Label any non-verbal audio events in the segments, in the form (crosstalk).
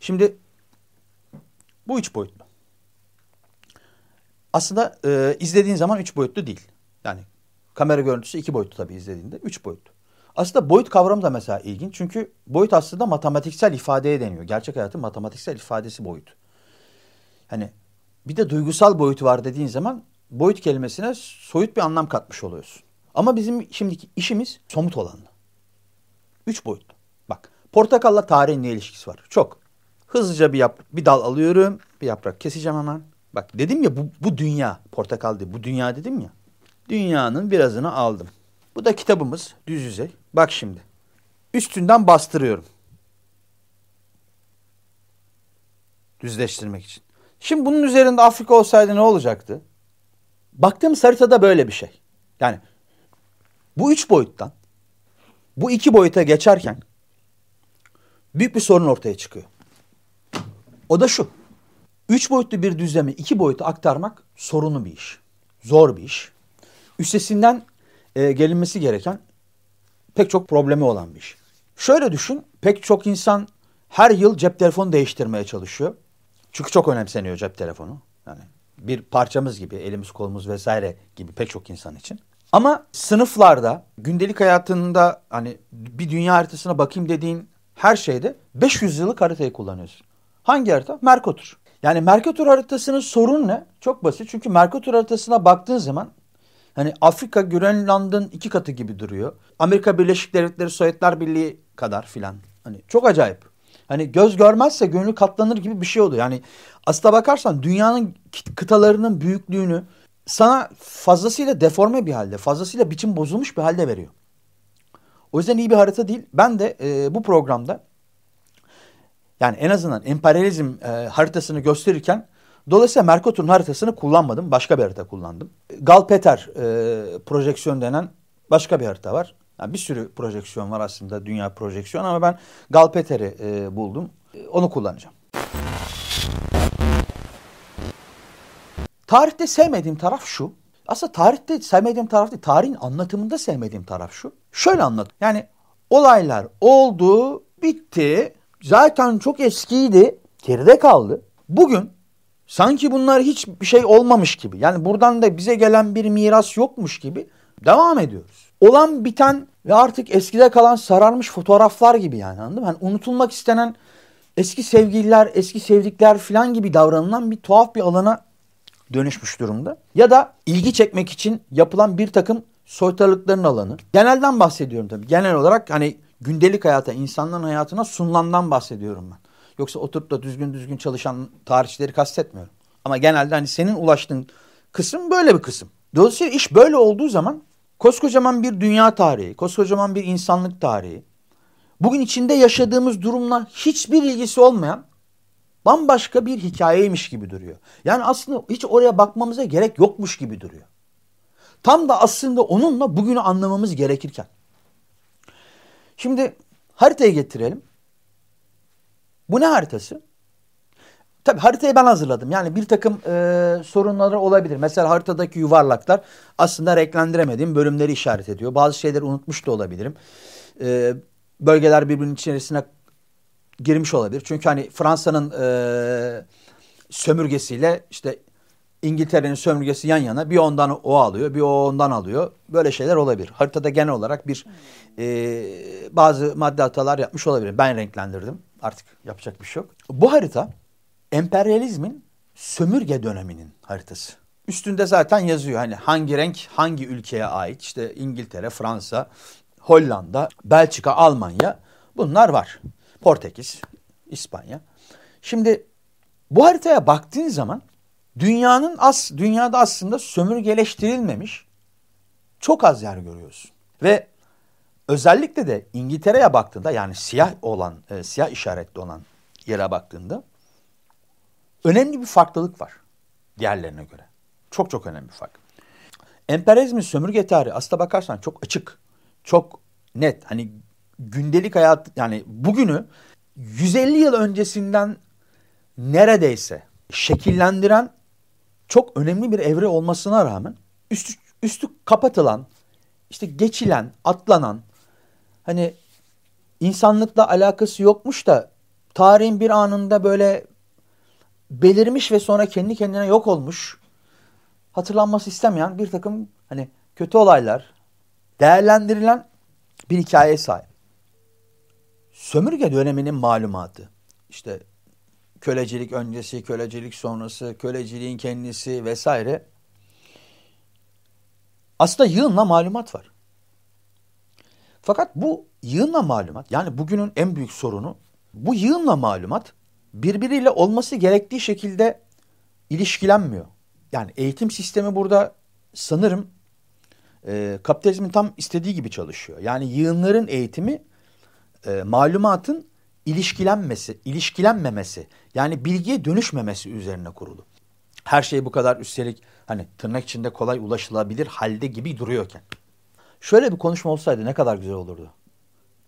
Şimdi bu üç boyutlu. Aslında e, izlediğin zaman üç boyutlu değil. Yani kamera görüntüsü iki boyutlu tabii izlediğinde. Üç boyutlu. Aslında boyut kavramı da mesela ilginç. Çünkü boyut aslında matematiksel ifadeye deniyor. Gerçek hayatın matematiksel ifadesi boyut. Hani bir de duygusal boyutu var dediğin zaman boyut kelimesine soyut bir anlam katmış oluyorsun. Ama bizim şimdiki işimiz somut olan. Üç boyutlu. Bak portakalla tarihin ne ilişkisi var? Çok. Hızlıca bir, yap bir dal alıyorum. Bir yaprak keseceğim hemen. Bak dedim ya bu, bu dünya. Portakal değil bu dünya dedim ya. Dünyanın birazını aldım. Bu da kitabımız düz yüzey. Bak şimdi. Üstünden bastırıyorum. Düzleştirmek için. Şimdi bunun üzerinde Afrika olsaydı ne olacaktı? Baktığımız haritada böyle bir şey. Yani bu üç boyuttan bu iki boyuta geçerken büyük bir sorun ortaya çıkıyor. O da şu. Üç boyutlu bir düzlemi iki boyuta aktarmak sorunlu bir iş. Zor bir iş. Üstesinden e, gelinmesi gereken pek çok problemi olan bir iş. Şöyle düşün, pek çok insan her yıl cep telefonu değiştirmeye çalışıyor. Çünkü çok önemseniyor cep telefonu. Yani bir parçamız gibi, elimiz kolumuz vesaire gibi pek çok insan için. Ama sınıflarda, gündelik hayatında hani bir dünya haritasına bakayım dediğin her şeyde 500 yıllık haritayı kullanıyorsun. Hangi harita? Mercator. Yani Mercator haritasının sorun ne? Çok basit. Çünkü Mercator haritasına baktığın zaman hani Afrika Grönland'ın iki katı gibi duruyor. Amerika Birleşik Devletleri Sovyetler Birliği kadar filan. Hani çok acayip. Hani göz görmezse gönlü katlanır gibi bir şey oluyor. Yani aslına bakarsan dünyanın kıtalarının büyüklüğünü sana fazlasıyla deforme bir halde, fazlasıyla biçim bozulmuş bir halde veriyor. O yüzden iyi bir harita değil. Ben de e, bu programda yani en azından emperyalizm e, haritasını gösterirken dolayısıyla Mercator'un haritasını kullanmadım. Başka bir harita kullandım. Galpeter e, projeksiyon denen başka bir harita var. Yani bir sürü projeksiyon var aslında dünya projeksiyon ama ben Galpeter'i e, buldum. E, onu kullanacağım. Tarihte sevmediğim taraf şu. Aslında tarihte sevmediğim taraf değil. Tarihin anlatımında sevmediğim taraf şu. Şöyle anlat. Yani olaylar oldu, bitti. Zaten çok eskiydi. Geride kaldı. Bugün sanki bunlar hiçbir şey olmamış gibi. Yani buradan da bize gelen bir miras yokmuş gibi devam ediyoruz. Olan biten ve artık eskide kalan sararmış fotoğraflar gibi yani anladın mı? Yani unutulmak istenen eski sevgililer, eski sevdikler falan gibi davranılan bir tuhaf bir alana dönüşmüş durumda. Ya da ilgi çekmek için yapılan bir takım soytarılıkların alanı. Genelden bahsediyorum tabii. Genel olarak hani gündelik hayata, insanların hayatına sunulandan bahsediyorum ben. Yoksa oturup da düzgün düzgün çalışan tarihçileri kastetmiyorum. Ama genelde hani senin ulaştığın kısım böyle bir kısım. Dolayısıyla iş böyle olduğu zaman koskocaman bir dünya tarihi, koskocaman bir insanlık tarihi, bugün içinde yaşadığımız durumla hiçbir ilgisi olmayan bambaşka bir hikayeymiş gibi duruyor. Yani aslında hiç oraya bakmamıza gerek yokmuş gibi duruyor. Tam da aslında onunla bugünü anlamamız gerekirken. Şimdi haritayı getirelim. Bu ne haritası? Tabii haritayı ben hazırladım. Yani bir takım e, sorunları olabilir. Mesela haritadaki yuvarlaklar aslında renklendiremediğim bölümleri işaret ediyor. Bazı şeyleri unutmuş da olabilirim. E, bölgeler birbirinin içerisine girmiş olabilir. Çünkü hani Fransa'nın e, sömürgesiyle işte İngiltere'nin sömürgesi yan yana bir ondan o alıyor bir o ondan alıyor. Böyle şeyler olabilir. Haritada genel olarak bir e, bazı madde hatalar yapmış olabilir. Ben renklendirdim. Artık yapacak bir şey yok. Bu harita emperyalizmin sömürge döneminin haritası. Üstünde zaten yazıyor hani hangi renk hangi ülkeye ait. İşte İngiltere, Fransa, Hollanda, Belçika, Almanya bunlar var. Portekiz, İspanya. Şimdi bu haritaya baktığın zaman dünyanın as dünyada aslında sömürgeleştirilmemiş çok az yer görüyorsun. Ve özellikle de İngiltere'ye baktığında yani siyah olan e, siyah işaretli olan yere baktığında önemli bir farklılık var diğerlerine göre. Çok çok önemli bir fark. Emperyalizmin sömürge tarihi aslında bakarsan çok açık, çok net. Hani gündelik hayat yani bugünü 150 yıl öncesinden neredeyse şekillendiren çok önemli bir evre olmasına rağmen üstü, üstü kapatılan, işte geçilen, atlanan hani insanlıkla alakası yokmuş da tarihin bir anında böyle belirmiş ve sonra kendi kendine yok olmuş hatırlanması istemeyen bir takım hani kötü olaylar değerlendirilen bir hikayeye sahip. Sömürge döneminin malumatı işte kölecilik öncesi, kölecilik sonrası, köleciliğin kendisi vesaire aslında yığınla malumat var. Fakat bu yığınla malumat yani bugünün en büyük sorunu bu yığınla malumat birbiriyle olması gerektiği şekilde ilişkilenmiyor. Yani eğitim sistemi burada sanırım e, kapitalizmin tam istediği gibi çalışıyor. Yani yığınların eğitimi e, malumatın ilişkilenmesi, ilişkilenmemesi yani bilgiye dönüşmemesi üzerine kurulu. Her şey bu kadar üstelik hani tırnak içinde kolay ulaşılabilir halde gibi duruyorken. Şöyle bir konuşma olsaydı ne kadar güzel olurdu.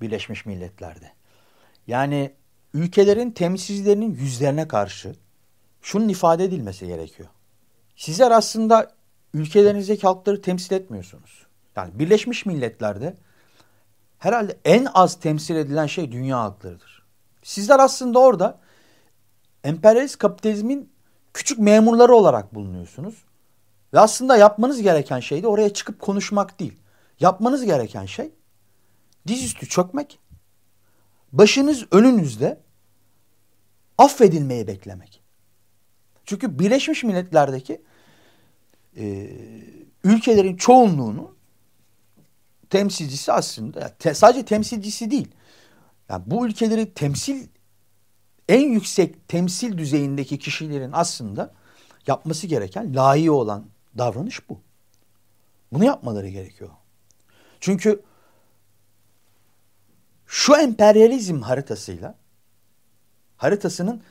Birleşmiş Milletler'de. Yani ülkelerin temsilcilerinin yüzlerine karşı şunun ifade edilmesi gerekiyor. Sizler aslında ülkelerinizdeki halkları temsil etmiyorsunuz. Yani Birleşmiş Milletler'de herhalde en az temsil edilen şey dünya halklarıdır. Sizler aslında orada emperyalist kapitalizmin küçük memurları olarak bulunuyorsunuz. Ve aslında yapmanız gereken şey de oraya çıkıp konuşmak değil. Yapmanız gereken şey dizüstü çökmek, başınız önünüzde affedilmeyi beklemek. Çünkü Birleşmiş Milletler'deki e, ülkelerin çoğunluğunu temsilcisi aslında sadece temsilcisi değil. Yani bu ülkeleri temsil en yüksek temsil düzeyindeki kişilerin aslında yapması gereken layığı olan davranış bu. Bunu yapmaları gerekiyor. Çünkü şu emperyalizm haritasıyla haritasının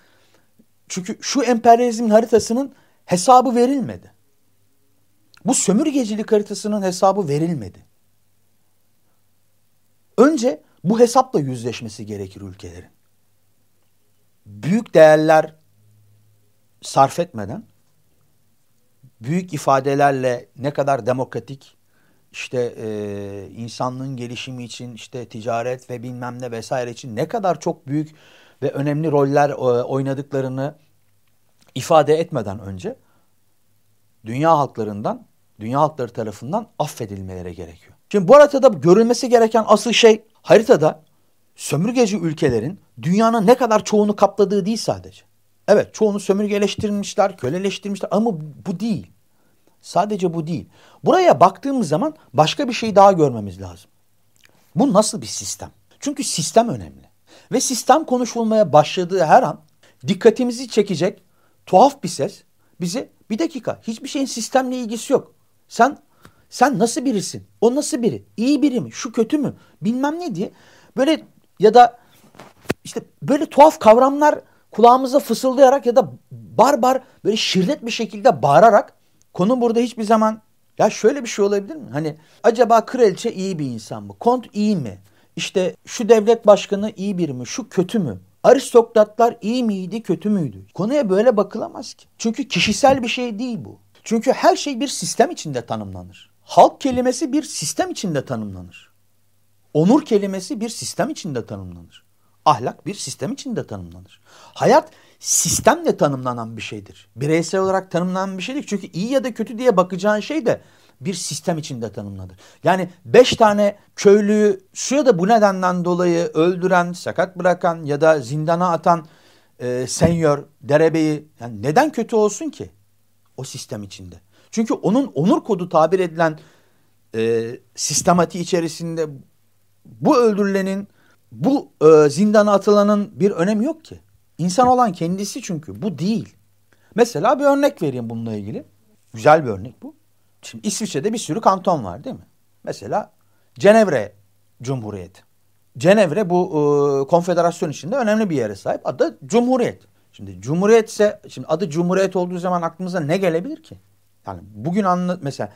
çünkü şu emperyalizmin haritasının hesabı verilmedi. Bu sömürgecilik haritasının hesabı verilmedi. Önce bu hesapla yüzleşmesi gerekir ülkelerin. Büyük değerler sarf etmeden, büyük ifadelerle ne kadar demokratik, işte e, insanlığın gelişimi için, işte ticaret ve bilmem ne vesaire için ne kadar çok büyük ve önemli roller e, oynadıklarını ifade etmeden önce dünya halklarından, dünya halkları tarafından affedilmeleri gerekiyor. Şimdi bu haritada görülmesi gereken asıl şey haritada sömürgeci ülkelerin dünyanın ne kadar çoğunu kapladığı değil sadece. Evet çoğunu sömürgeleştirmişler, köleleştirmişler ama bu değil. Sadece bu değil. Buraya baktığımız zaman başka bir şey daha görmemiz lazım. Bu nasıl bir sistem? Çünkü sistem önemli. Ve sistem konuşulmaya başladığı her an dikkatimizi çekecek tuhaf bir ses bize bir dakika hiçbir şeyin sistemle ilgisi yok. Sen sen nasıl birisin? O nasıl biri? İyi biri mi? Şu kötü mü? Bilmem ne diye. Böyle ya da işte böyle tuhaf kavramlar kulağımıza fısıldayarak ya da barbar böyle şirret bir şekilde bağırarak konu burada hiçbir zaman ya şöyle bir şey olabilir mi? Hani acaba kraliçe iyi bir insan mı? Kont iyi mi? İşte şu devlet başkanı iyi biri mi? Şu kötü mü? Aristokratlar iyi miydi, kötü müydü? Konuya böyle bakılamaz ki. Çünkü kişisel bir şey değil bu. Çünkü her şey bir sistem içinde tanımlanır. Halk kelimesi bir sistem içinde tanımlanır. Onur kelimesi bir sistem içinde tanımlanır. Ahlak bir sistem içinde tanımlanır. Hayat sistemle tanımlanan bir şeydir. Bireysel olarak tanımlanan bir şey değil. Çünkü iyi ya da kötü diye bakacağın şey de bir sistem içinde tanımlanır. Yani beş tane köylüyü şu ya da bu nedenden dolayı öldüren, sakat bırakan ya da zindana atan e, senyor, derebeyi yani neden kötü olsun ki? O sistem içinde. Çünkü onun onur kodu tabir edilen e, sistematiği içerisinde bu öldürülenin, bu e, zindana atılanın bir önemi yok ki. İnsan olan kendisi çünkü bu değil. Mesela bir örnek vereyim bununla ilgili. Güzel bir örnek bu. Şimdi İsviçre'de bir sürü kanton var değil mi? Mesela Cenevre Cumhuriyeti. Cenevre bu e, konfederasyon içinde önemli bir yere sahip. Adı Cumhuriyet. Şimdi Cumhuriyet ise şimdi adı Cumhuriyet olduğu zaman aklımıza ne gelebilir ki? Yani bugün anlat mesela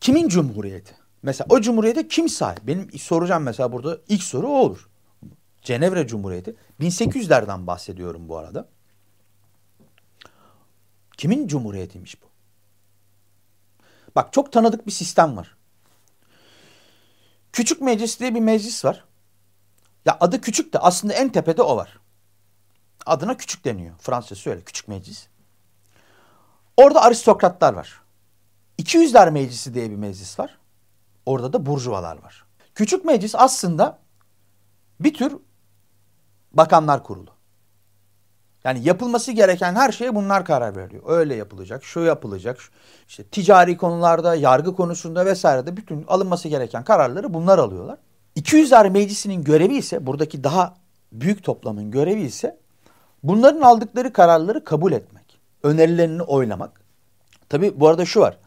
kimin cumhuriyeti? Mesela o cumhuriyete kim sahip? Benim soracağım mesela burada ilk soru o olur. Cenevre Cumhuriyeti 1800'lerden bahsediyorum bu arada. Kimin cumhuriyetiymiş bu? Bak çok tanıdık bir sistem var. Küçük meclis diye bir meclis var. Ya adı küçük de aslında en tepede o var. adına küçük deniyor. Fransızca öyle küçük meclis. Orada aristokratlar var. 200'ler meclisi diye bir meclis var. Orada da burjuvalar var. Küçük meclis aslında bir tür bakanlar kurulu. Yani yapılması gereken her şeye bunlar karar veriyor. Öyle yapılacak, şu yapılacak. İşte ticari konularda, yargı konusunda vesairede bütün alınması gereken kararları bunlar alıyorlar. 200'ler meclisinin görevi ise buradaki daha büyük toplamın görevi ise bunların aldıkları kararları kabul etmek. Önerilerini oylamak. Tabi bu arada şu var.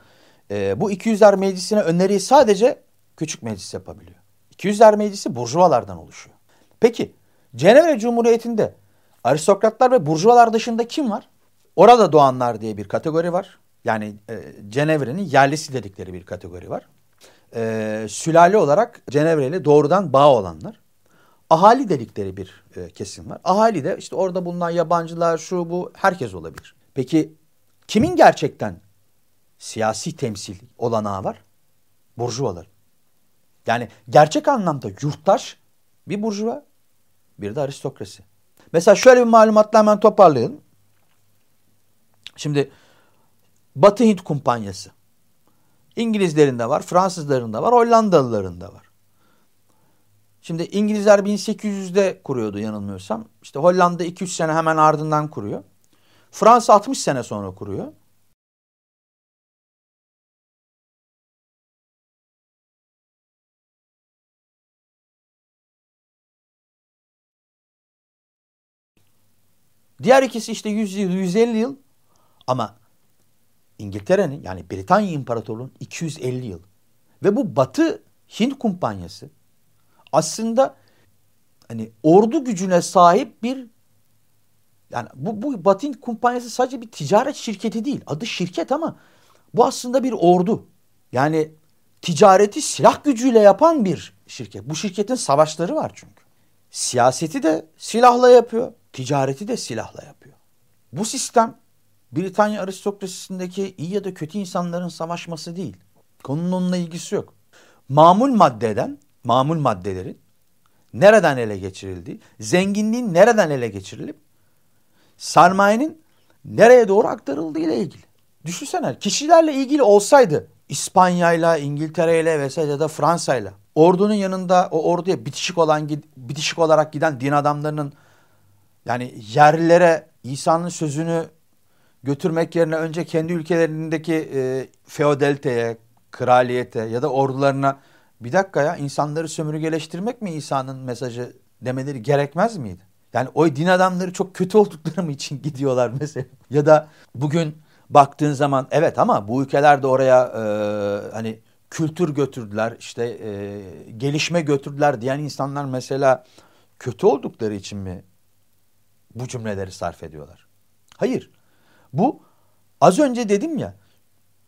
E, bu 200'ler meclisine öneriyi sadece küçük meclis yapabiliyor. 200'ler meclisi burjuvalardan oluşuyor. Peki Cenevre Cumhuriyeti'nde aristokratlar ve burjuvalar dışında kim var? Orada doğanlar diye bir kategori var. Yani e, Cenevre'nin yerlisi dedikleri bir kategori var. E, sülale olarak Cenevre ile doğrudan bağ olanlar. Ahali dedikleri bir e, kesim var. Ahali de işte orada bulunan yabancılar, şu bu herkes olabilir. Peki kimin gerçekten siyasi temsil olanağı var? Burjuvalar. Yani gerçek anlamda yurttaş bir burjuva, bir de aristokrasi. Mesela şöyle bir malumatla hemen toparlayalım. Şimdi Batı Hint kumpanyası. İngilizlerin de var, Fransızların da var, Hollandalıların da var. Şimdi İngilizler 1800'de kuruyordu yanılmıyorsam. İşte Hollanda 2-3 sene hemen ardından kuruyor. Fransa 60 sene sonra kuruyor. Diğer ikisi işte 100 yıl, 150 yıl ama İngiltere'nin yani Britanya İmparatorluğu'nun 250 yıl. Ve bu Batı Hint kumpanyası aslında hani ordu gücüne sahip bir yani bu, bu Batı Hint kumpanyası sadece bir ticaret şirketi değil. Adı şirket ama bu aslında bir ordu. Yani ticareti silah gücüyle yapan bir şirket. Bu şirketin savaşları var çünkü. Siyaseti de silahla yapıyor. Ticareti de silahla yapıyor. Bu sistem Britanya aristokrasisindeki iyi ya da kötü insanların savaşması değil. Konunun onunla ilgisi yok. Mamul maddeden, mamul maddelerin nereden ele geçirildiği, zenginliğin nereden ele geçirilip sermayenin nereye doğru aktarıldığı ile ilgili. Düşünsene kişilerle ilgili olsaydı İspanya'yla, İngiltere'yle vesaire ya da Fransa'yla ordunun yanında o orduya bitişik olan bitişik olarak giden din adamlarının yani yerlilere İsa'nın sözünü götürmek yerine önce kendi ülkelerindeki e, feodaliteye, kraliyete ya da ordularına bir dakika ya insanları sömürgeleştirmek mi İsa'nın mesajı demeleri gerekmez miydi? Yani o din adamları çok kötü oldukları mı için (laughs) gidiyorlar mesela? Ya da bugün baktığın zaman evet ama bu ülkeler de oraya e, hani kültür götürdüler işte e, gelişme götürdüler diyen insanlar mesela kötü oldukları için mi bu cümleleri sarf ediyorlar. Hayır. Bu az önce dedim ya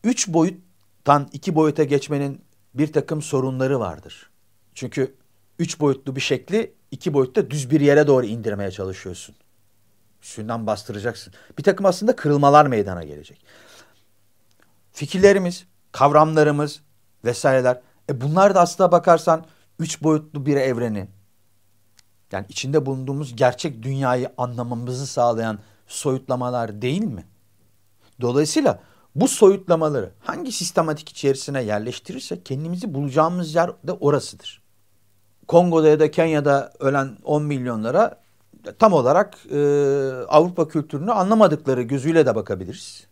üç boyuttan iki boyuta geçmenin bir takım sorunları vardır. Çünkü üç boyutlu bir şekli iki boyutta düz bir yere doğru indirmeye çalışıyorsun. Üstünden bastıracaksın. Bir takım aslında kırılmalar meydana gelecek. Fikirlerimiz, kavramlarımız vesaireler. E bunlar da aslında bakarsan üç boyutlu bir evreni, yani içinde bulunduğumuz gerçek dünyayı anlamamızı sağlayan soyutlamalar değil mi? Dolayısıyla bu soyutlamaları hangi sistematik içerisine yerleştirirsek kendimizi bulacağımız yer de orasıdır. Kongo'da ya da Kenya'da ölen 10 milyonlara tam olarak e, Avrupa kültürünü anlamadıkları gözüyle de bakabiliriz.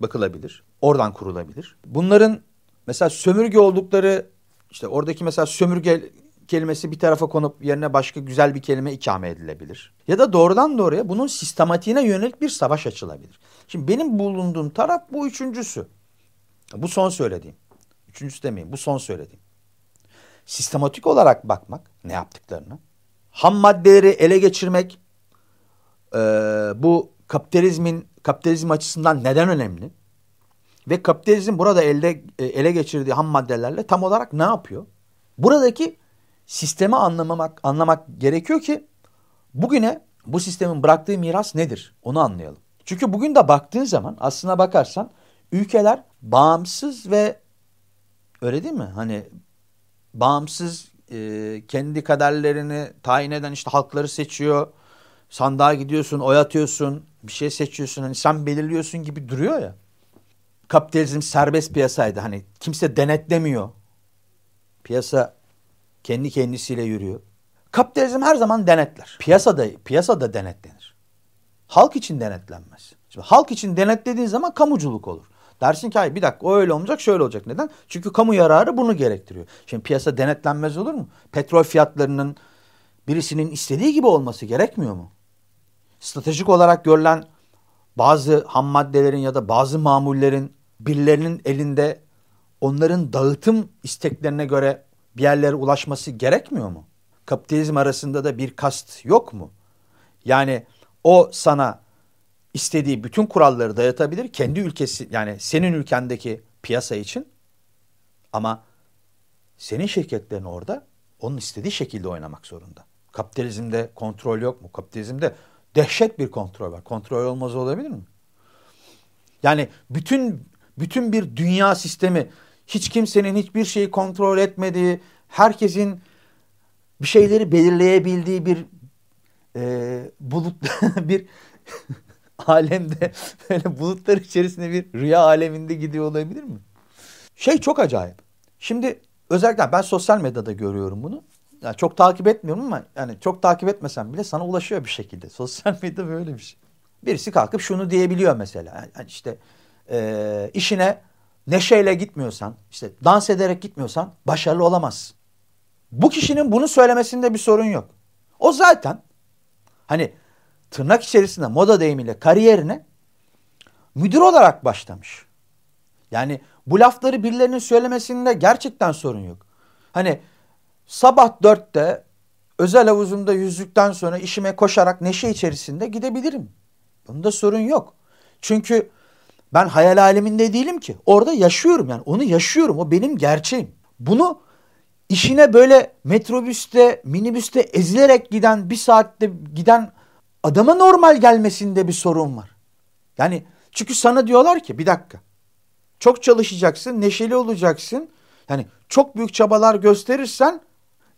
Bakılabilir. Oradan kurulabilir. Bunların mesela sömürge oldukları işte oradaki mesela sömürge kelimesi bir tarafa konup yerine başka güzel bir kelime ikame edilebilir. Ya da doğrudan doğruya bunun sistematiğine yönelik bir savaş açılabilir. Şimdi benim bulunduğum taraf bu üçüncüsü. Bu son söylediğim. Üçüncüsü demeyeyim bu son söylediğim. Sistematik olarak bakmak ne yaptıklarını. Ham maddeleri ele geçirmek e, bu kapitalizmin kapitalizm açısından neden önemli? Ve kapitalizm burada elde e, ele geçirdiği ham maddelerle tam olarak ne yapıyor? Buradaki sistemi anlamamak, anlamak gerekiyor ki bugüne bu sistemin bıraktığı miras nedir onu anlayalım. Çünkü bugün de baktığın zaman aslına bakarsan ülkeler bağımsız ve öyle değil mi? Hani bağımsız e, kendi kaderlerini tayin eden işte halkları seçiyor. sandığa gidiyorsun, oy atıyorsun, bir şey seçiyorsun. Hani sen belirliyorsun gibi duruyor ya. Kapitalizm serbest piyasaydı. Hani kimse denetlemiyor. Piyasa kendi kendisiyle yürüyor. Kapitalizm her zaman denetler. Piyasada piyasada denetlenir. Halk için denetlenmez. Şimdi halk için denetlediğin zaman kamuculuk olur. Dersin ki hayır bir dakika o öyle olmayacak şöyle olacak. Neden? Çünkü kamu yararı bunu gerektiriyor. Şimdi piyasa denetlenmez olur mu? Petrol fiyatlarının birisinin istediği gibi olması gerekmiyor mu? Stratejik olarak görülen bazı ham maddelerin ya da bazı mamullerin birilerinin elinde onların dağıtım isteklerine göre bir yerlere ulaşması gerekmiyor mu? Kapitalizm arasında da bir kast yok mu? Yani o sana istediği bütün kuralları dayatabilir kendi ülkesi yani senin ülkendeki piyasa için ama senin şirketlerin orada onun istediği şekilde oynamak zorunda. Kapitalizmde kontrol yok mu? Kapitalizmde dehşet bir kontrol var. Kontrol olmaz olabilir mi? Yani bütün bütün bir dünya sistemi hiç kimsenin hiçbir şeyi kontrol etmediği, herkesin bir şeyleri belirleyebildiği bir e, bulut (laughs) bir alemde (laughs) böyle bulutlar içerisinde bir rüya aleminde gidiyor olabilir mi? Şey çok acayip. Şimdi özellikle ben sosyal medyada görüyorum bunu. Yani çok takip etmiyorum ama yani çok takip etmesem bile sana ulaşıyor bir şekilde. (laughs) Sosyal medya böyle bir şey. Birisi kalkıp şunu diyebiliyor mesela. Yani işte e, işine neşeyle gitmiyorsan, işte dans ederek gitmiyorsan başarılı olamazsın. Bu kişinin bunu söylemesinde bir sorun yok. O zaten hani tırnak içerisinde moda deyimiyle kariyerine müdür olarak başlamış. Yani bu lafları birilerinin söylemesinde gerçekten sorun yok. Hani sabah dörtte özel havuzumda yüzdükten sonra işime koşarak neşe içerisinde gidebilirim. Bunda sorun yok. Çünkü ben hayal aleminde değilim ki. Orada yaşıyorum yani onu yaşıyorum. O benim gerçeğim. Bunu işine böyle metrobüste, minibüste ezilerek giden bir saatte giden adama normal gelmesinde bir sorun var. Yani çünkü sana diyorlar ki bir dakika. Çok çalışacaksın, neşeli olacaksın. Yani çok büyük çabalar gösterirsen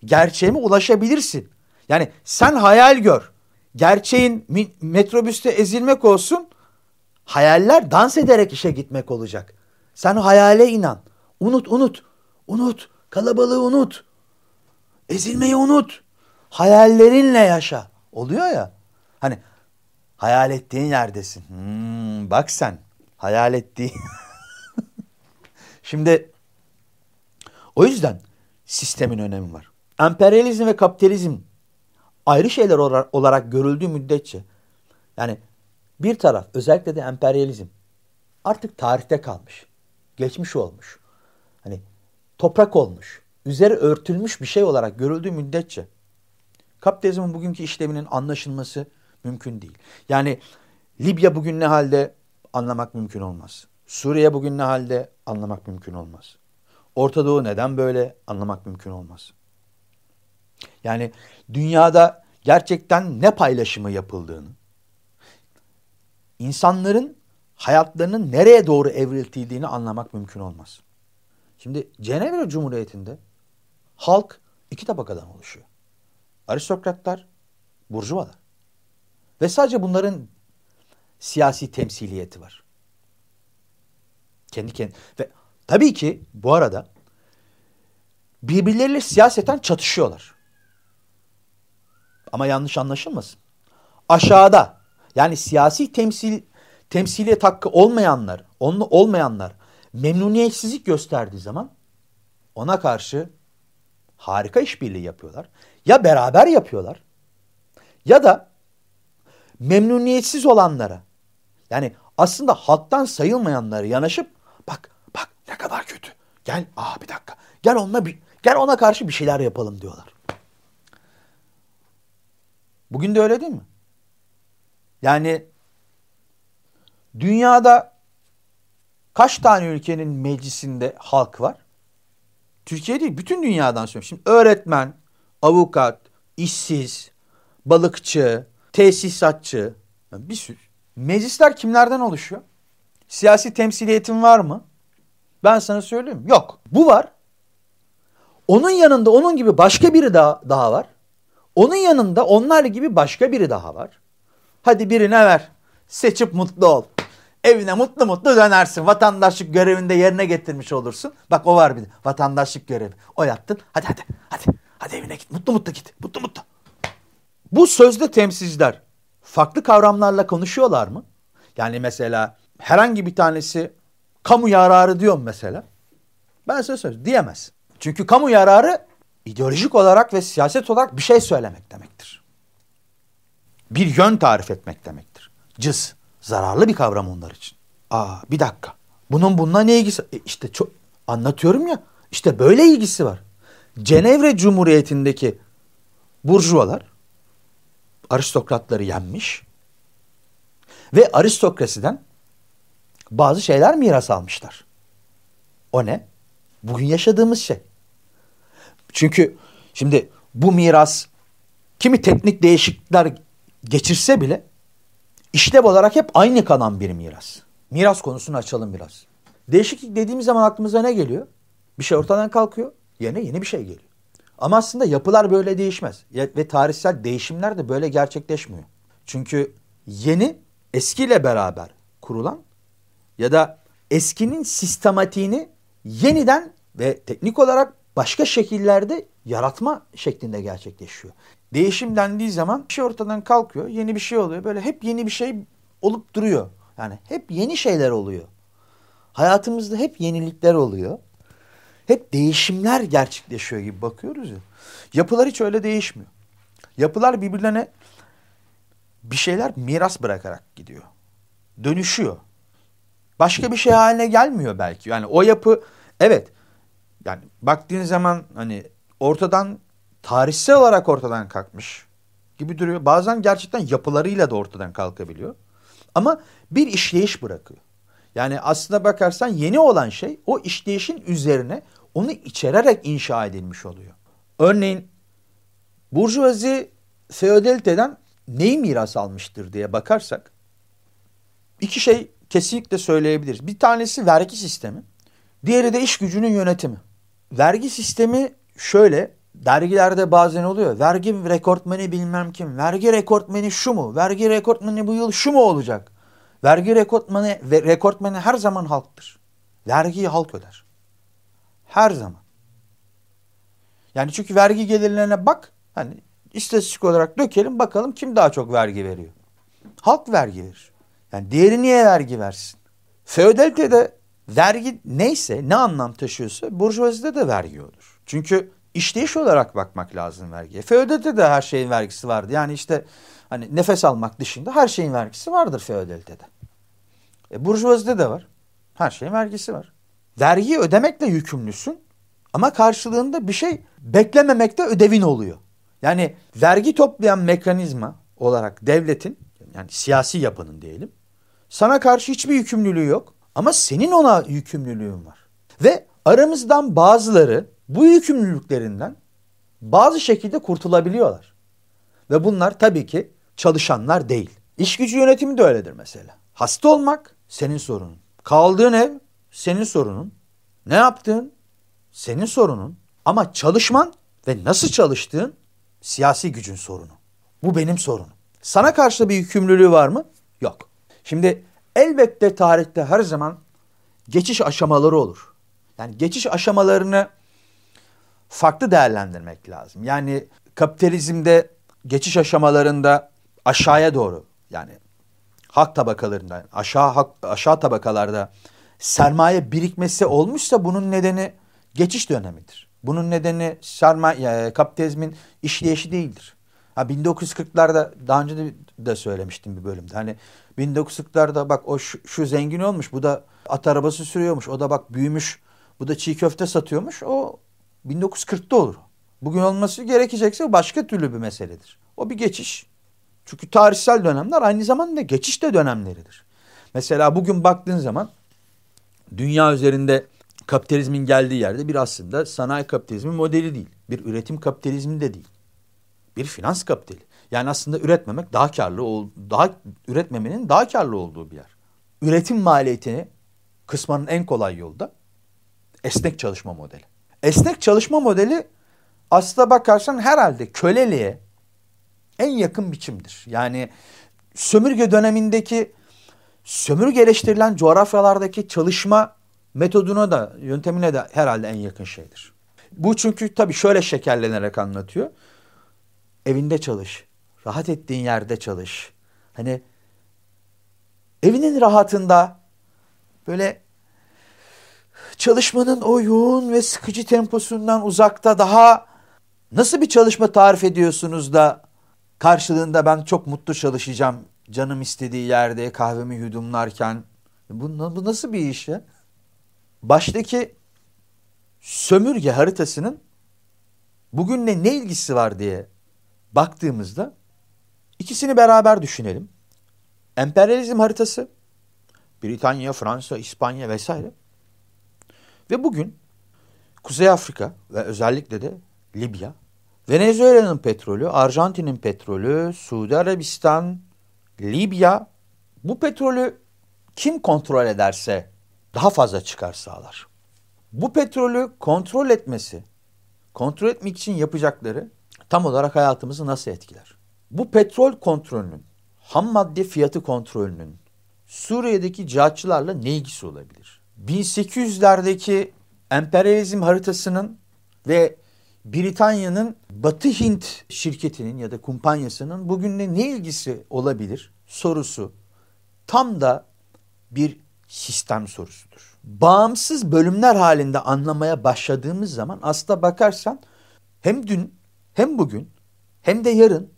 gerçeğime ulaşabilirsin. Yani sen hayal gör. Gerçeğin metrobüste ezilmek olsun. Hayaller dans ederek işe gitmek olacak. Sen hayale inan. Unut, unut. Unut. Kalabalığı unut. Ezilmeyi unut. Hayallerinle yaşa. Oluyor ya. Hani hayal ettiğin yerdesin. Hmm, bak sen. Hayal ettiğin. (laughs) Şimdi o yüzden sistemin önemi var. Emperyalizm ve kapitalizm ayrı şeyler olarak görüldüğü müddetçe yani bir taraf özellikle de emperyalizm artık tarihte kalmış. Geçmiş olmuş. Hani toprak olmuş. Üzeri örtülmüş bir şey olarak görüldüğü müddetçe kapitalizmin bugünkü işlevinin anlaşılması mümkün değil. Yani Libya bugün ne halde anlamak mümkün olmaz. Suriye bugün ne halde anlamak mümkün olmaz. Orta Doğu neden böyle anlamak mümkün olmaz. Yani dünyada gerçekten ne paylaşımı yapıldığını, insanların hayatlarının nereye doğru evriltildiğini anlamak mümkün olmaz. Şimdi Cenevre Cumhuriyeti'nde halk iki tabakadan oluşuyor. Aristokratlar, burjuvalar. Ve sadece bunların siyasi temsiliyeti var. Kendi kendi ve tabii ki bu arada birbirleriyle siyaseten çatışıyorlar. Ama yanlış anlaşılmasın. Aşağıda yani siyasi temsil temsiliyet hakkı olmayanlar, onlu olmayanlar memnuniyetsizlik gösterdiği zaman ona karşı harika işbirliği yapıyorlar. Ya beraber yapıyorlar ya da memnuniyetsiz olanlara yani aslında halktan sayılmayanlara yanaşıp bak bak ne kadar kötü. Gel aa bir dakika. Gel onunla bir gel ona karşı bir şeyler yapalım diyorlar. Bugün de öyle değil mi? Yani dünyada kaç tane ülkenin meclisinde halk var? Türkiye değil, bütün dünyadan söylüyorum. Şimdi öğretmen, avukat, işsiz, balıkçı, tesisatçı, bir sürü. Meclisler kimlerden oluşuyor? Siyasi temsiliyetin var mı? Ben sana söyleyeyim. Yok. Bu var. Onun yanında onun gibi başka biri daha, daha var. Onun yanında onlar gibi başka biri daha var. Hadi birine ver. Seçip mutlu ol. Evine mutlu mutlu dönersin. Vatandaşlık görevinde yerine getirmiş olursun. Bak o var bir de. Vatandaşlık görevi. O yaptın. Hadi hadi hadi. Hadi evine git. Mutlu mutlu git. Mutlu mutlu. Bu sözde temsilciler farklı kavramlarla konuşuyorlar mı? Yani mesela herhangi bir tanesi kamu yararı diyor mesela. Ben size söyleyeyim diyemez. Çünkü kamu yararı ideolojik olarak ve siyaset olarak bir şey söylemek demektir. Bir yön tarif etmek demektir. Cız. Zararlı bir kavram onlar için. Aa bir dakika. Bunun bununla ne ilgisi? E işte çok anlatıyorum ya. İşte böyle ilgisi var. Cenevre Cumhuriyeti'ndeki burjuvalar aristokratları yenmiş ve aristokrasiden bazı şeyler miras almışlar. O ne? Bugün yaşadığımız şey. Çünkü şimdi bu miras kimi teknik değişiklikler geçirse bile işlev olarak hep aynı kalan bir miras. Miras konusunu açalım biraz. Değişiklik dediğimiz zaman aklımıza ne geliyor? Bir şey ortadan kalkıyor, yerine yeni bir şey geliyor. Ama aslında yapılar böyle değişmez. Ve tarihsel değişimler de böyle gerçekleşmiyor. Çünkü yeni eskiyle beraber kurulan ya da eskinin sistematiğini yeniden ve teknik olarak başka şekillerde yaratma şeklinde gerçekleşiyor. Değişim dendiği zaman bir şey ortadan kalkıyor, yeni bir şey oluyor. Böyle hep yeni bir şey olup duruyor. Yani hep yeni şeyler oluyor. Hayatımızda hep yenilikler oluyor. Hep değişimler gerçekleşiyor gibi bakıyoruz ya. Yapılar hiç öyle değişmiyor. Yapılar birbirlerine bir şeyler miras bırakarak gidiyor. Dönüşüyor. Başka bir şey haline gelmiyor belki. Yani o yapı evet yani baktığın zaman hani ortadan tarihsel olarak ortadan kalkmış gibi duruyor. Bazen gerçekten yapılarıyla da ortadan kalkabiliyor. Ama bir işleyiş bırakıyor. Yani aslına bakarsan yeni olan şey o işleyişin üzerine onu içererek inşa edilmiş oluyor. Örneğin Burjuvazi feodaliteden neyi miras almıştır diye bakarsak iki şey kesinlikle söyleyebiliriz. Bir tanesi vergi sistemi, diğeri de iş gücünün yönetimi. Vergi sistemi şöyle, dergilerde bazen oluyor. Vergi rekortmeni bilmem kim, vergi rekortmeni şu mu, vergi rekortmeni bu yıl şu mu olacak? Vergi rekortmeni, ve rekortmeni her zaman halktır. Vergiyi halk öder. Her zaman. Yani çünkü vergi gelirlerine bak, hani istatistik olarak dökelim bakalım kim daha çok vergi veriyor. Halk vergi verir. Yani diğeri niye vergi versin? Feodalitede vergi neyse ne anlam taşıyorsa burjuvazide de vergi olur. Çünkü işleyiş olarak bakmak lazım vergiye. Feodalitede de her şeyin vergisi vardı. Yani işte hani nefes almak dışında her şeyin vergisi vardır feodalitede. E, burjuvazide de var. Her şeyin vergisi var. Vergiyi ödemekle yükümlüsün ama karşılığında bir şey beklememekte ödevin oluyor. Yani vergi toplayan mekanizma olarak devletin yani siyasi yapının diyelim sana karşı hiçbir yükümlülüğü yok ama senin ona yükümlülüğün var. Ve aramızdan bazıları bu yükümlülüklerinden bazı şekilde kurtulabiliyorlar. Ve bunlar tabii ki çalışanlar değil. İş gücü yönetimi de öyledir mesela. Hasta olmak senin sorunun. Kaldığın ev senin sorunun. Ne yaptığın senin sorunun. Ama çalışman ve nasıl çalıştığın siyasi gücün sorunu. Bu benim sorunum. Sana karşı bir yükümlülüğü var mı? Yok. Şimdi elbette tarihte her zaman geçiş aşamaları olur. Yani geçiş aşamalarını farklı değerlendirmek lazım. Yani kapitalizmde geçiş aşamalarında aşağıya doğru yani hak tabakalarında aşağı hak, aşağı tabakalarda sermaye birikmesi olmuşsa bunun nedeni geçiş dönemidir. Bunun nedeni sermaye kapitalizmin işleyişi değildir. Ha 1940'larda daha önce de, de söylemiştim bir bölümde. Hani 1940'larda bak o şu, şu zengin olmuş, bu da at arabası sürüyormuş, o da bak büyümüş, bu da çiğ köfte satıyormuş. O 1940'ta olur. Bugün olması gerekecekse başka türlü bir meseledir. O bir geçiş. Çünkü tarihsel dönemler aynı zamanda geçiş de dönemleridir. Mesela bugün baktığın zaman dünya üzerinde kapitalizmin geldiği yerde bir aslında sanayi kapitalizmi modeli değil. Bir üretim kapitalizmi de değil. Bir finans kapitali. Yani aslında üretmemek daha karlı, daha üretmemenin daha karlı olduğu bir yer. Üretim maliyetini kısmanın en kolay yolda esnek çalışma modeli. Esnek çalışma modeli aslında bakarsan herhalde köleliğe en yakın biçimdir. Yani sömürge dönemindeki sömürgeleştirilen coğrafyalardaki çalışma metoduna da yöntemine de herhalde en yakın şeydir. Bu çünkü tabii şöyle şekerlenerek anlatıyor. Evinde çalış. Rahat ettiğin yerde çalış. Hani evinin rahatında böyle çalışmanın o yoğun ve sıkıcı temposundan uzakta daha nasıl bir çalışma tarif ediyorsunuz da karşılığında ben çok mutlu çalışacağım canım istediği yerde kahvemi yudumlarken bu, bu nasıl bir iş ya? Baştaki sömürge haritasının bugünle ne ilgisi var diye baktığımızda ikisini beraber düşünelim. Emperyalizm haritası Britanya, Fransa, İspanya vesaire ve bugün Kuzey Afrika ve özellikle de Libya, Venezuela'nın petrolü, Arjantin'in petrolü, Suudi Arabistan, Libya bu petrolü kim kontrol ederse daha fazla çıkar sağlar. Bu petrolü kontrol etmesi, kontrol etmek için yapacakları tam olarak hayatımızı nasıl etkiler? Bu petrol kontrolünün, ham madde fiyatı kontrolünün Suriye'deki cihatçılarla ne ilgisi olabilir? 1800'lerdeki emperyalizm haritasının ve Britanya'nın Batı Hint şirketinin ya da kumpanyasının bugünle ne ilgisi olabilir sorusu tam da bir sistem sorusudur. Bağımsız bölümler halinde anlamaya başladığımız zaman aslında bakarsan hem dün hem bugün hem de yarın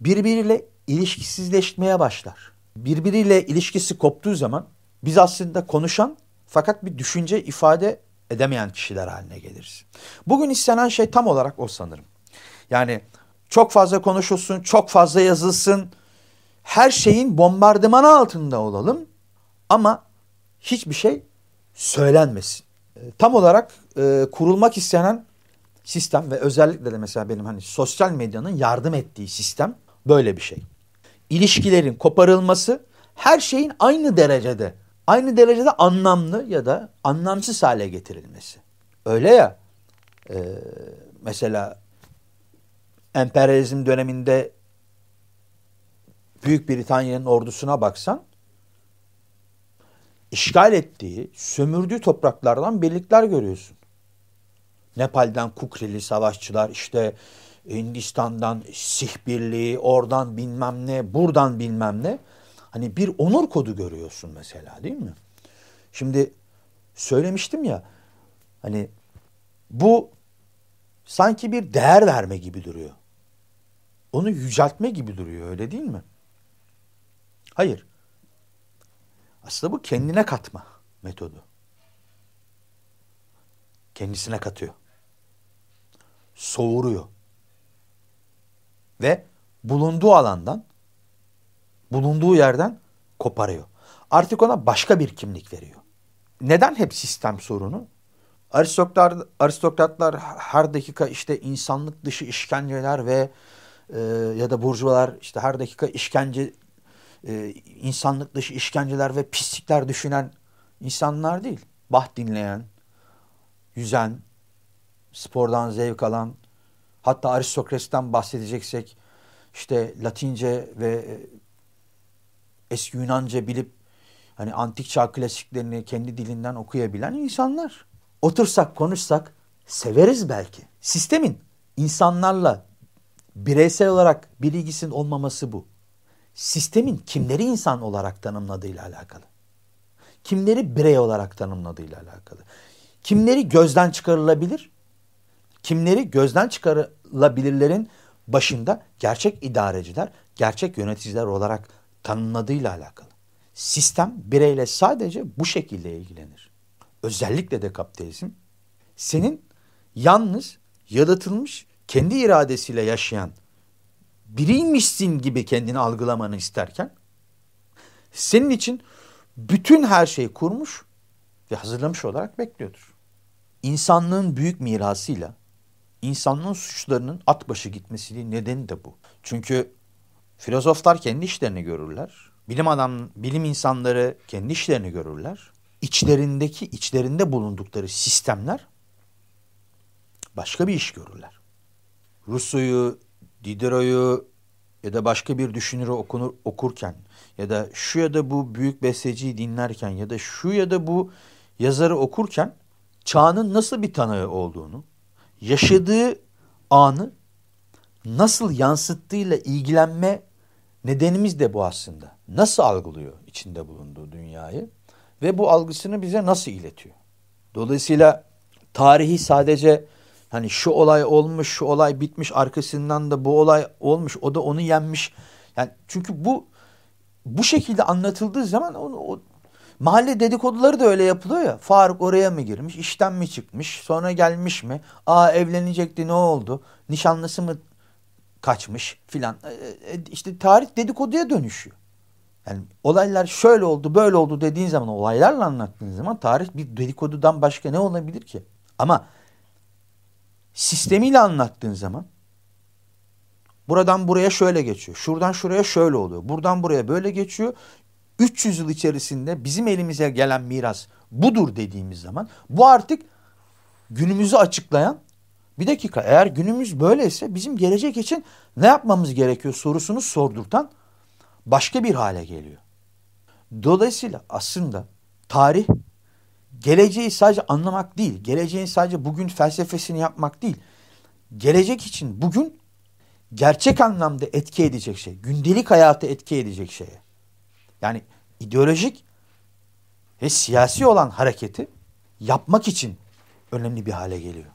birbiriyle ilişkisizleşmeye başlar. Birbiriyle ilişkisi koptuğu zaman biz aslında konuşan fakat bir düşünce ifade edemeyen kişiler haline geliriz. Bugün istenen şey tam olarak o sanırım. Yani çok fazla konuşulsun, çok fazla yazılsın, her şeyin bombardımanı altında olalım ama hiçbir şey söylenmesin. E, tam olarak e, kurulmak istenen sistem ve özellikle de mesela benim hani sosyal medyanın yardım ettiği sistem böyle bir şey. İlişkilerin koparılması her şeyin aynı derecede aynı derecede anlamlı ya da anlamsız hale getirilmesi. Öyle ya e, mesela emperyalizm döneminde Büyük Britanya'nın ordusuna baksan işgal ettiği, sömürdüğü topraklardan birlikler görüyorsun. Nepal'den Kukrili savaşçılar, işte Hindistan'dan Sih Birliği, oradan bilmem ne, buradan bilmem ne. Hani bir onur kodu görüyorsun mesela değil mi? Şimdi söylemiştim ya hani bu sanki bir değer verme gibi duruyor. Onu yüceltme gibi duruyor öyle değil mi? Hayır. Aslında bu kendine katma metodu. Kendisine katıyor. Soğuruyor. Ve bulunduğu alandan bulunduğu yerden koparıyor. Artık ona başka bir kimlik veriyor. Neden hep sistem sorunu? Aristokratlar, aristokratlar her dakika işte insanlık dışı işkenceler ve e, ya da burjuvalar işte her dakika işkence e, insanlık dışı işkenceler ve pislikler düşünen insanlar değil. Bah dinleyen, yüzen, spordan zevk alan, hatta aristokrasiden bahsedeceksek işte Latince ve e, eski Yunanca bilip hani antik çağ klasiklerini kendi dilinden okuyabilen insanlar. Otursak konuşsak severiz belki. Sistemin insanlarla bireysel olarak bir ilgisinin olmaması bu. Sistemin kimleri insan olarak tanımladığıyla alakalı. Kimleri birey olarak tanımladığıyla alakalı. Kimleri gözden çıkarılabilir? Kimleri gözden çıkarılabilirlerin başında gerçek idareciler, gerçek yöneticiler olarak tanımladığıyla alakalı. Sistem bireyle sadece bu şekilde ilgilenir. Özellikle de kapitalizm senin yalnız yaratılmış kendi iradesiyle yaşayan biriymişsin gibi kendini algılamanı isterken senin için bütün her şeyi kurmuş ve hazırlamış olarak bekliyordur. İnsanlığın büyük mirasıyla insanlığın suçlarının at başı gitmesinin nedeni de bu. Çünkü Filozoflar kendi işlerini görürler. Bilim adam, bilim insanları kendi işlerini görürler. İçlerindeki, içlerinde bulundukları sistemler başka bir iş görürler. Rousseau'yu, Diderot'u, ya da başka bir düşünürü okunur, okurken ya da şu ya da bu büyük besteciyi dinlerken ya da şu ya da bu yazarı okurken çağının nasıl bir tanığı olduğunu, yaşadığı anı nasıl yansıttığıyla ilgilenme nedenimiz de bu aslında. Nasıl algılıyor içinde bulunduğu dünyayı ve bu algısını bize nasıl iletiyor? Dolayısıyla tarihi sadece hani şu olay olmuş, şu olay bitmiş, arkasından da bu olay olmuş, o da onu yenmiş. Yani çünkü bu bu şekilde anlatıldığı zaman o, o mahalle dedikoduları da öyle yapılıyor ya. Faruk oraya mı girmiş, işten mi çıkmış, sonra gelmiş mi? Aa evlenecekti ne oldu? Nişanlısı mı kaçmış filan. E, e, işte tarih dedikoduya dönüşüyor. Yani olaylar şöyle oldu, böyle oldu dediğin zaman, olaylarla anlattığın zaman tarih bir dedikodudan başka ne olabilir ki? Ama sistemiyle anlattığın zaman buradan buraya şöyle geçiyor. Şuradan şuraya şöyle oluyor. Buradan buraya böyle geçiyor. 300 yıl içerisinde bizim elimize gelen miras budur dediğimiz zaman bu artık günümüzü açıklayan bir dakika eğer günümüz böyleyse bizim gelecek için ne yapmamız gerekiyor sorusunu sordurtan başka bir hale geliyor. Dolayısıyla aslında tarih geleceği sadece anlamak değil, geleceğin sadece bugün felsefesini yapmak değil. Gelecek için bugün gerçek anlamda etki edecek şey, gündelik hayatı etki edecek şeye. Yani ideolojik ve siyasi olan hareketi yapmak için önemli bir hale geliyor.